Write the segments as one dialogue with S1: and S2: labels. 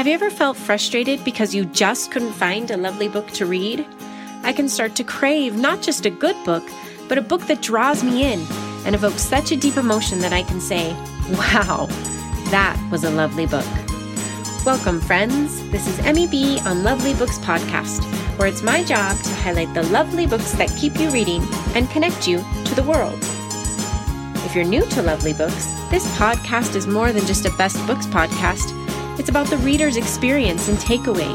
S1: Have you ever felt frustrated because you just couldn't find a lovely book to read? I can start to crave not just a good book, but a book that draws me in and evokes such a deep emotion that I can say, wow, that was a lovely book. Welcome, friends. This is Emmy B on Lovely Books Podcast, where it's my job to highlight the lovely books that keep you reading and connect you to the world. If you're new to Lovely Books, this podcast is more than just a best books podcast. It's about the reader's experience and takeaway.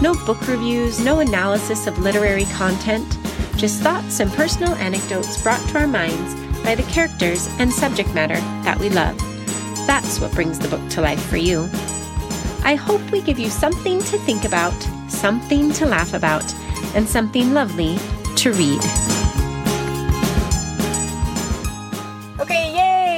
S1: No book reviews, no analysis of literary content, just thoughts and personal anecdotes brought to our minds by the characters and subject matter that we love. That's what brings the book to life for you. I hope we give you something to think about, something to laugh about, and something lovely to read.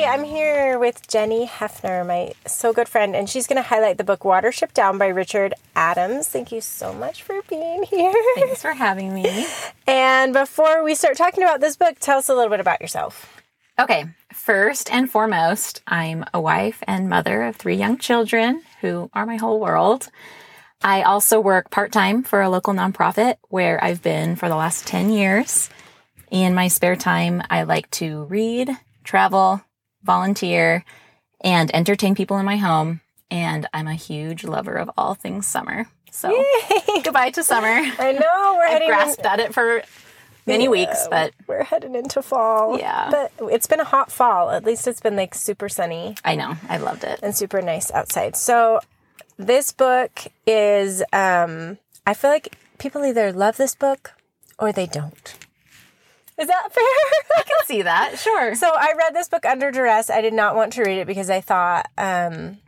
S1: I'm here with Jenny Hefner, my so good friend, and she's going to highlight the book Watership Down by Richard Adams. Thank you so much for being here.
S2: Thanks for having me.
S1: And before we start talking about this book, tell us a little bit about yourself.
S2: Okay, first and foremost, I'm a wife and mother of three young children who are my whole world. I also work part time for a local nonprofit where I've been for the last 10 years. In my spare time, I like to read, travel, volunteer, and entertain people in my home. And I'm a huge lover of all things summer. So
S1: Yay!
S2: goodbye to summer.
S1: I know we're heading
S2: grasped
S1: in,
S2: at it for many
S1: Yeah,
S2: weeks, but
S1: we're heading into fall.
S2: Yeah.
S1: but it's been a hot fall. At least it's been like super sunny
S2: I know I loved it.
S1: and super nice outside. So this book is um I feel like people either love this book or they don't. Is that fair?
S2: I can see that. Sure.
S1: so I read this book under duress. I did not want to read it because I thought um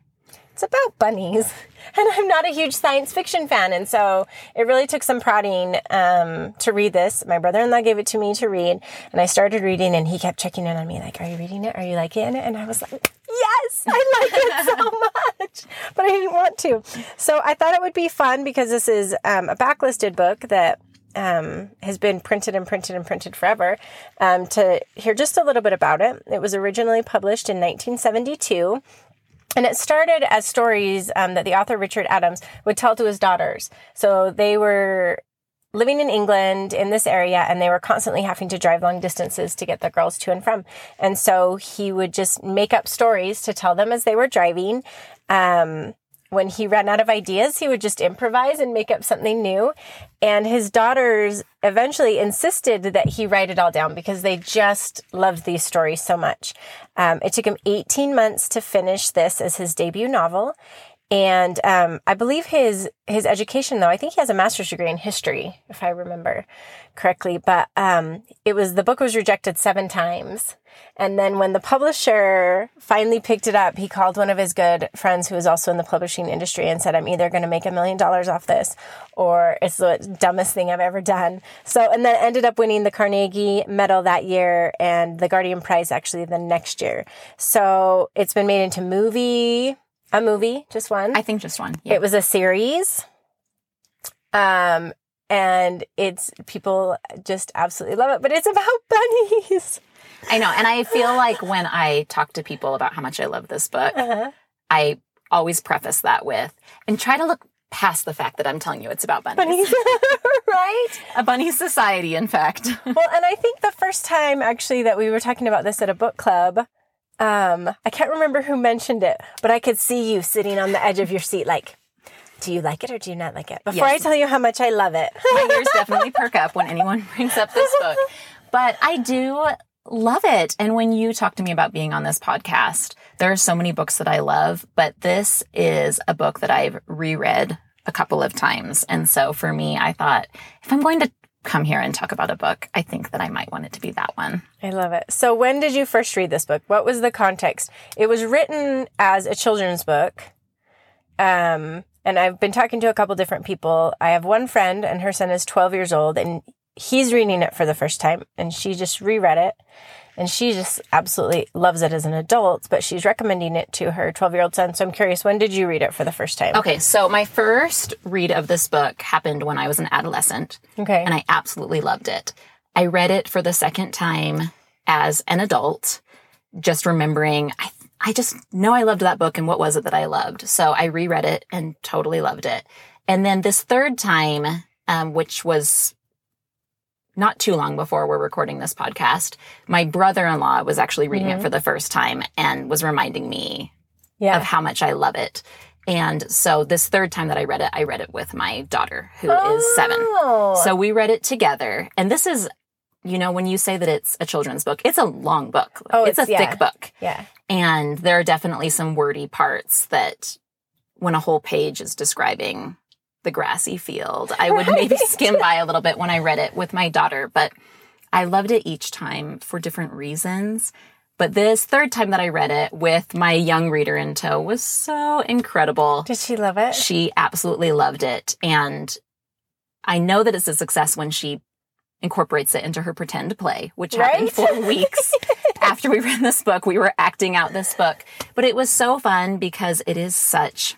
S1: it's about bunnies. And I'm not a huge science fiction fan. And so it really took some prodding um, to read this. My brother in law gave it to me to read. And I started reading, and he kept checking in on me, like, Are you reading it? Are you liking it? And I was like, Yes, I like it so much. But I didn't want to. So I thought it would be fun because this is um, a backlisted book that um, has been printed and printed and printed forever. Um, to hear just a little bit about it, it was originally published in 1972. And it started as stories um, that the author Richard Adams would tell to his daughters. So they were living in England in this area and they were constantly having to drive long distances to get the girls to and from. And so he would just make up stories to tell them as they were driving. Um, when he ran out of ideas, he would just improvise and make up something new. And his daughters eventually insisted that he write it all down because they just loved these stories so much. Um, it took him 18 months to finish this as his debut novel. And um, I believe his his education, though, I think he has a master's degree in history, if I remember correctly. But um, it was the book was rejected seven times, and then when the publisher finally picked it up, he called one of his good friends who was also in the publishing industry and said, "I'm either going to make a million dollars off this, or it's the dumbest thing I've ever done." So, and then ended up winning the Carnegie Medal that year and the Guardian Prize actually the next year. So it's been made into movie a movie, just one.
S2: I think just one. Yeah.
S1: It was a series. Um, and it's people just absolutely love it, but it's about bunnies.
S2: I know. And I feel like when I talk to people about how much I love this book,
S1: Uh-huh.
S2: I always preface that with and try to look past the fact that I'm telling you it's about bunnies.
S1: Bunnies, right?
S2: A bunny society, in fact.
S1: Well, and I think the first time actually that we were talking about this at a book club, um, I can't remember who mentioned it, but I could see you sitting on the edge of your seat, like, do you like it or do you not like it? Before I tell you how much I love it.
S2: My ears definitely perk up when anyone brings up this book. But I do love it. And when you talk to me about being on this podcast, there are so many books that I love, but this is a book that I've reread a couple of times. And so for me, I thought if I'm going to come here and talk about a book, I think that I might want it to be that one.
S1: I love it. So, when did you first read this book? What was the context? It was written as a children's book. Um, and I've been talking to a couple different people. I have one friend, and her son is 12 years old, and he's reading it for the first time, and she just reread it. And she just absolutely loves it as an adult, but she's recommending it to her 12 year old son. So I'm curious, when did you read it for the first time?
S2: Okay, so my first read of this book happened when I was an adolescent.
S1: Okay.
S2: and I absolutely loved it. I read it for the second time as an adult, just remembering I I just know I loved that book and what was it that I loved. So I reread it and totally loved it. And then this third time, um, which was not too long before we're recording this podcast, my brother-in-law was actually reading
S1: Mm-hmm.
S2: it for the first time and was reminding me
S1: Yeah.
S2: of how much I love it. And so this third time that I read it, I read it with my daughter who is seven.
S1: Oh.
S2: So we read it together. And this is, you know, when you say that it's a children's book, it's a long book.
S1: Oh,
S2: it's,
S1: it's-
S2: a
S1: yeah.
S2: thick book.
S1: yeah.
S2: And there are definitely some wordy parts that when a whole page is describing the grassy field, I would maybe skim by a little bit when I read it with my daughter, but I loved it each time for different reasons. But this third time that I read it with my young reader in tow was so incredible.
S1: Did she love it?
S2: She absolutely loved it. And I know that it's a success when she incorporates it into her pretend play, which happened
S1: Right?
S2: four weeks after we read this book. We were acting out this book. But it was so fun because it is such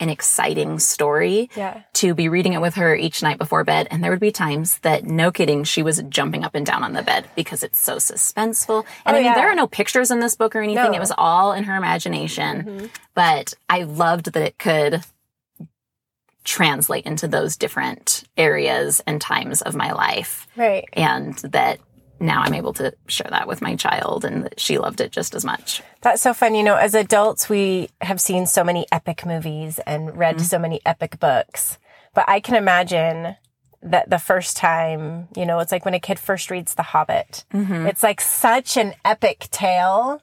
S2: an exciting story
S1: Yeah.
S2: to be reading it with her each night before bed. And there would be times that, no kidding, she was jumping up and down on the bed because it's so suspenseful. And
S1: Oh,
S2: I mean,
S1: yeah.
S2: there are no pictures in this book or anything.
S1: No. Mm-hmm.
S2: It was all in her imagination. But I loved that it could translate into those different areas and times of my life.
S1: Right.
S2: And that now I'm able to share that with my child and she loved it just as much.
S1: That's so fun. You know, as adults, we have seen so many epic movies and read
S2: Mm-hmm.
S1: so many epic books. But I can imagine that the first time, you know, it's like when a kid first reads The Hobbit.
S2: Mm-hmm.
S1: It's like such an epic tale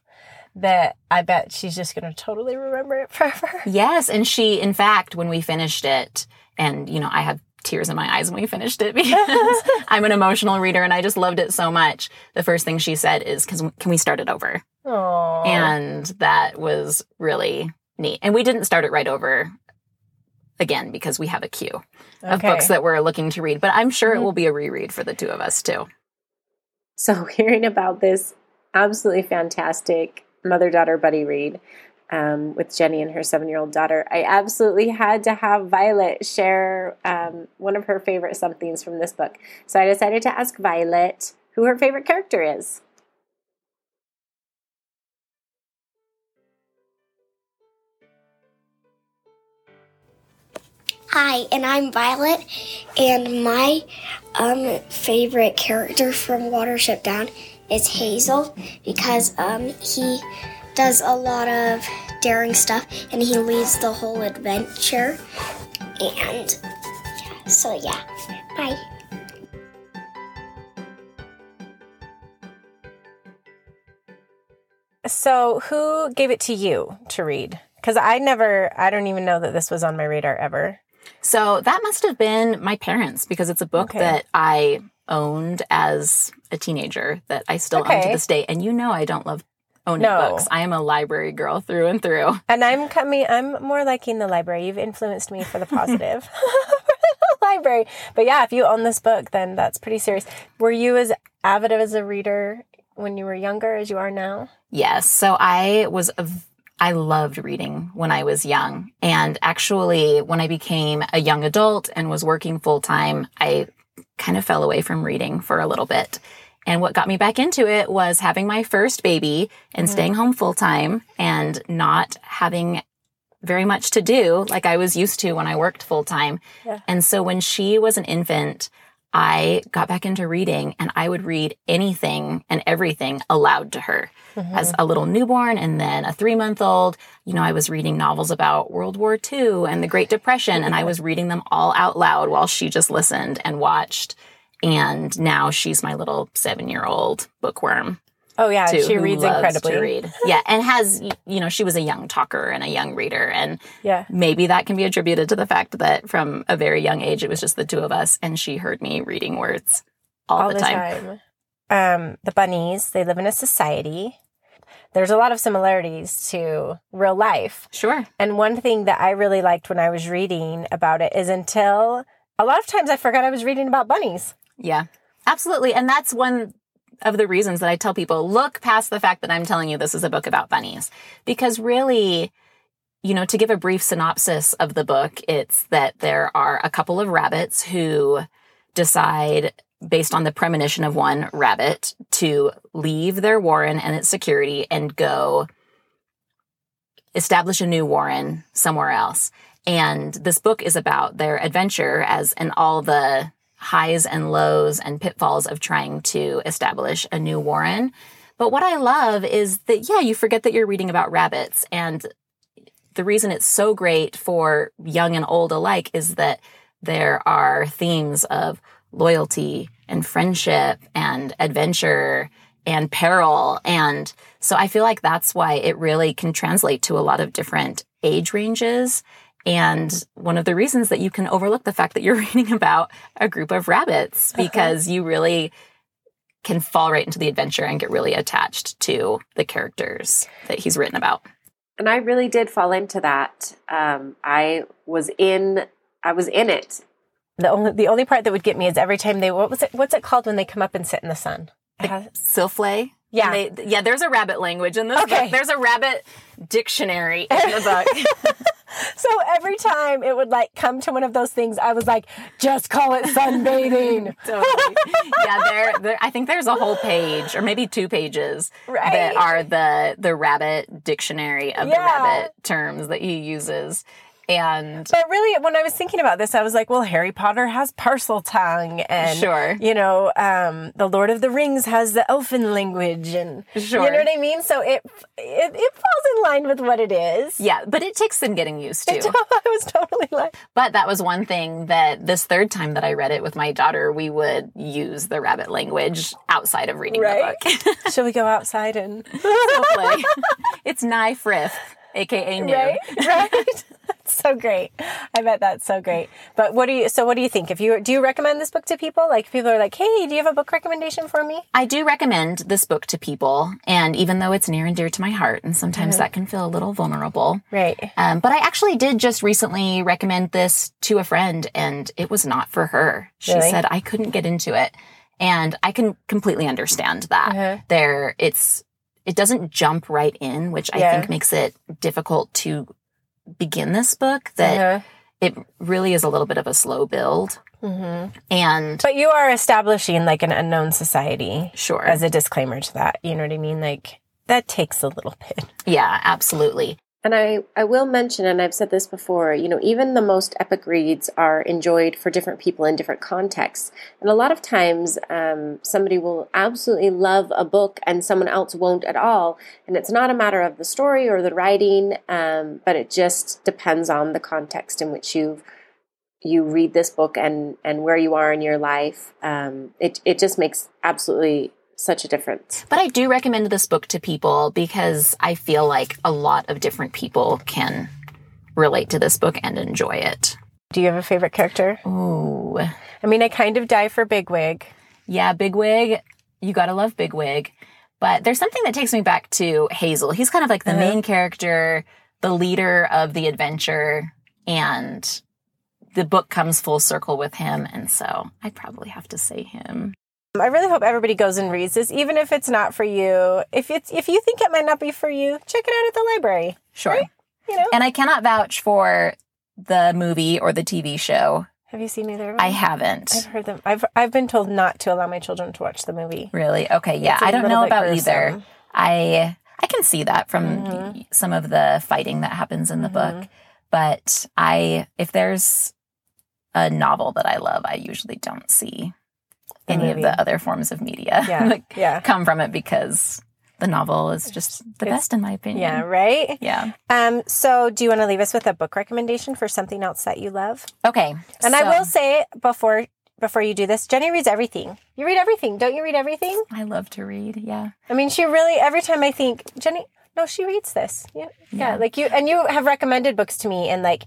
S1: that I bet she's just going to totally remember it forever.
S2: Yes, and she, in fact, when we finished it, and you know, I had tears in my eyes when we finished it because I'm an emotional reader and I just loved it so much. The first thing she said is, "Can can we start it over?"
S1: Oh,
S2: And that was really neat. And we didn't start it right over again because we have a queue of books that we're looking to read. But I'm sure it mm-hmm. will be a reread for the two of us too.
S1: So, hearing about this absolutely fantastic mother daughter buddy read um, with Jenny and her seven year old daughter, I absolutely had to have Violet share um, one of her favorite somethings from this book. So, I decided to ask Violet who her favorite character is.
S3: Hi, and I'm Violet, and my um, favorite character from Watership Down is Hazel because um, he does a lot of daring stuff and he leads the whole adventure. And yeah, so yeah, bye.
S1: So, who gave it to you to read? Because I never, I don't even know that this was on my radar ever.
S2: So that must have been my parents because it's a book
S1: Okay.
S2: that I owned as a teenager that I still own to this day. And you know, I don't love owning
S1: No.
S2: books. I am a library girl through and through.
S1: And I'm coming, I'm more liking the library. You've influenced me for the positive. library. But yeah, if you own this book, then that's pretty serious. Were you as avid as a reader when you were younger as you are now?
S2: Yes. So I was, a, I loved reading when I was young. And actually, when I became a young adult and was working full time, I kind of fell away from reading for a little bit. And what got me back into it was having my first baby and mm-hmm. staying home full time and not having very much to do like I was used to when I worked full time.
S1: Yeah.
S2: And so when she was an infant, I got back into reading and I would read anything and everything aloud to her mm-hmm. as a little newborn and then a three month old. You know, I was reading novels about World War II and the Great Depression and I was reading them all out loud while she just listened and watched. And now she's my little seven year old bookworm.
S1: Oh yeah,
S2: Too,
S1: she reads incredibly.
S2: Read. Yeah, and has you know she was a young talker and a young reader, and
S1: Yeah.
S2: maybe that can be attributed to the fact that from a very young age it was just the two of us, and she heard me reading words all,
S1: all
S2: the, time.
S1: time. Um, the bunnies, they live in a society. There's a lot of similarities to real life.
S2: Sure.
S1: And one thing that I really liked when I was reading about it is until a lot of times I forgot I was reading about bunnies.
S2: Yeah, absolutely. And that's one of the reasons that I tell people look past the fact that I'm telling you this is a book about bunnies. Because really, you know, to give a brief synopsis of the book, it's that there are a couple of rabbits who decide, based on the premonition of one rabbit, to leave their warren and its security and go establish a new warren somewhere else. And this book is about their adventure as and all the highs and lows and pitfalls of trying to establish a new warren. But what I love is that, yeah, you forget that you're reading about rabbits. And the reason it's so great for young and old alike is that there are themes of loyalty and friendship and adventure and peril. And so I feel like that's why it really can translate to a lot of different age ranges. And one of the reasons that you can overlook the fact that you're reading about a group of rabbits because you really can fall right into the adventure and get really attached to the characters that he's written about.
S4: And I really did fall into that. Um, I was in, I was in it.
S1: The only the only part that would get me is every time they what was it what's it called when they come up and sit in the sun? It has-
S2: Silflay?
S1: Yeah.
S2: They- yeah, there's a rabbit language in this
S1: Okay.
S2: book. There's a rabbit dictionary in the book.
S1: So every time it would like come to one of those things, I was like, just call it sunbathing.
S2: totally. Yeah, there, there. I think there's a whole page, or maybe two pages,
S1: Right.
S2: that are the the rabbit dictionary of the rabbit terms that he uses, and
S1: But really, when I was thinking about this, I was like, well, Harry Potter has Parseltongue, and
S2: Sure.
S1: you know, um, the Lord of the Rings has the elfin language, and
S2: Sure.
S1: you know what I mean. So it, it it falls in line with what it is.
S2: yeah, but it takes some getting used to.
S1: I was totally like,
S2: But that was one thing that this third time that I read it with my daughter, we would use the rabbit language outside of reading
S1: Right.
S2: the book.
S1: shall we go outside and
S2: it's ni-Frith, aka New.
S1: right, right? So great. I bet that's so great. But what do you? So what do you think? If you do you recommend this book to people? Like people are like, hey, do you have a book recommendation for me?
S2: I do recommend this book to people, and even though it's near and dear to my heart, and sometimes that can feel a little vulnerable.
S1: Right.
S2: Um, but I actually did just recently recommend this to a friend, and it was not for her. She
S1: Really?
S2: said I couldn't get into it, and I can completely understand that.
S1: Uh-huh.
S2: There, it's it doesn't jump right in, which I
S1: Yeah.
S2: think makes it difficult to begin this book. That
S1: Uh-huh.
S2: it really is a little bit of a slow build,
S1: Mhm.
S2: and
S1: But you are establishing like an unknown society
S2: sure,
S1: as a disclaimer to that. You know what I mean? Like that takes a little bit.
S2: yeah, absolutely.
S4: And I, I will mention, and I've said this before, you know, even the most epic reads are enjoyed for different people in different contexts. And a lot of times, um, somebody will absolutely love a book and someone else won't at all. And it's not a matter of the story or the writing, um, but it just depends on the context in which you you read this book and and where you are in your life. Um, it it just makes absolutely such a difference.
S2: But I do recommend this book to people because I feel like a lot of different people can relate to this book and enjoy it.
S1: Do you have a favorite character?
S2: Ooh.
S1: I mean, I kind of die for Bigwig.
S2: Yeah, Bigwig. You gotta love Bigwig. But there's something that takes me back to Hazel. He's kind of like the uh-huh. main character, the leader of the adventure, and the book comes full circle with him. And so I'd probably have to say him.
S1: I really hope everybody goes and reads this, even if it's not for you. If it's if you think it might not be for you, check it out at the library.
S2: Sure.
S1: You know,
S2: And I cannot vouch for the movie or the TV show.
S1: have you seen either of them?
S2: I haven't.
S1: I've heard them. I've I've been told not to allow my children to watch the movie.
S2: Really? Okay. Yeah. I don't know about
S1: gruesome.
S2: either. I I can see that from
S1: Mm-hmm.
S2: some of the fighting that happens in the book. But I if there's a novel that I love, I usually don't see Any of the other forms of media
S1: Yeah, yeah.
S2: come from it because the novel is just the
S1: It's-
S2: best in my opinion.
S1: Yeah, right?
S2: Yeah.
S1: Um, so do you want to leave us with a book recommendation for something else that you love?
S2: Okay.
S1: And I will say before before you do this, Jenny reads everything. You read everything, don't you read everything?
S2: I love to read. Yeah.
S1: I mean, she really every time I think Jenny, no, she reads this. Yeah, yeah,
S2: Yeah.
S1: like you and you have recommended books to me in like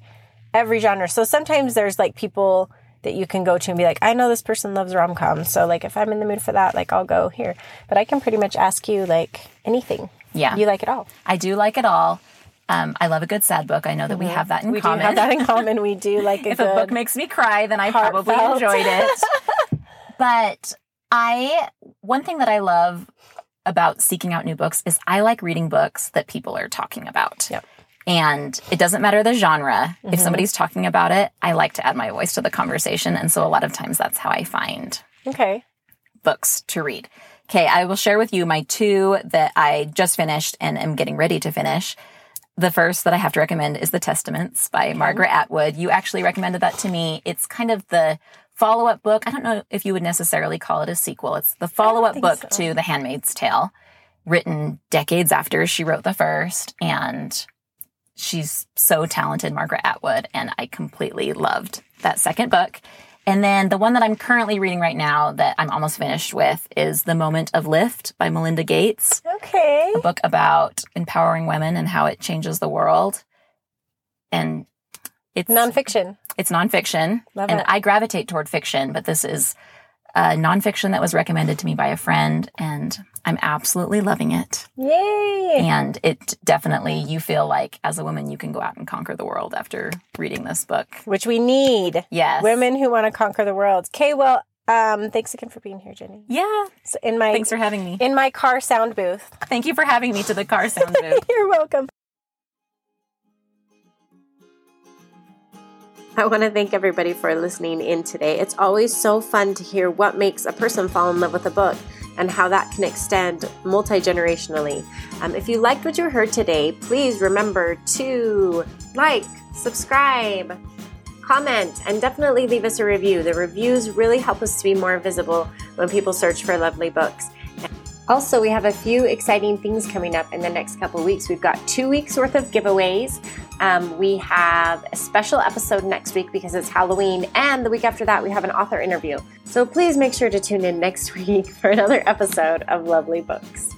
S1: every genre. So sometimes there's like people that you can go to and be like, I know this person loves rom coms, so like if I'm in the mood for that, like I'll go here. But I can pretty much ask you like anything.
S2: Yeah.
S1: You like it all.
S2: I do like it all. Um, I love a good sad book. I know that we have that in
S1: Mm-hmm. We
S2: common.
S1: do have that in common. We do like a
S2: if a book makes me cry, then I probably enjoyed it. but I, one thing that I love about seeking out new books is I like reading books that people are talking about.
S1: Yep.
S2: And it doesn't matter the genre.
S1: Mm-hmm.
S2: If somebody's talking about it, I like to add my voice to the conversation. And so a lot of times that's how I find
S1: okay.
S2: books to read. Okay, I will share with you my two that I just finished and am getting ready to finish. the first that I have to recommend is The Testaments by Margaret Atwood. You actually recommended that to me. It's kind of the follow up book. I don't know if you would necessarily call it a sequel. It's the follow up book
S5: so.
S2: to The Handmaid's Tale, written decades after she wrote the first. And she's so talented, Margaret Atwood. And I completely loved that second book. And then the one that I'm currently reading right now that I'm almost finished with is The Moment of Lift by Melinda Gates
S5: Okay.
S2: a book about empowering women and how it changes the world. And it's
S5: Nonfiction.
S2: it's nonfiction,
S5: Love
S2: and
S5: it.
S2: I gravitate toward fiction, but this is a nonfiction that was recommended to me by a friend, and I'm absolutely loving it.
S5: Yay.
S2: And it definitely, you feel like as a woman, you can go out and conquer the world after reading this book.
S5: Which we need.
S2: Yes,
S5: Women who want to conquer the world. Okay, well, um, thanks again for being here, Jenny.
S2: Yeah,
S5: So in my
S2: thanks for having me.
S5: in my car sound booth.
S2: Thank you for having me to the car sound booth.
S5: You're welcome.
S1: I want to thank everybody for listening in today. It's always so fun to hear what makes a person fall in love with a book and how that can extend multi generationally. Um, if you liked what you heard today, please remember to like, subscribe, comment, and definitely leave us a review. The reviews really help us to be more visible when people search for lovely books. Also, we have a few exciting things coming up in the next couple weeks. We've got two weeks worth of giveaways. Um, we have a special episode next week because it's Halloween, and the week after that, we have an author interview. So please make sure to tune in next week for another episode of Lovely Books.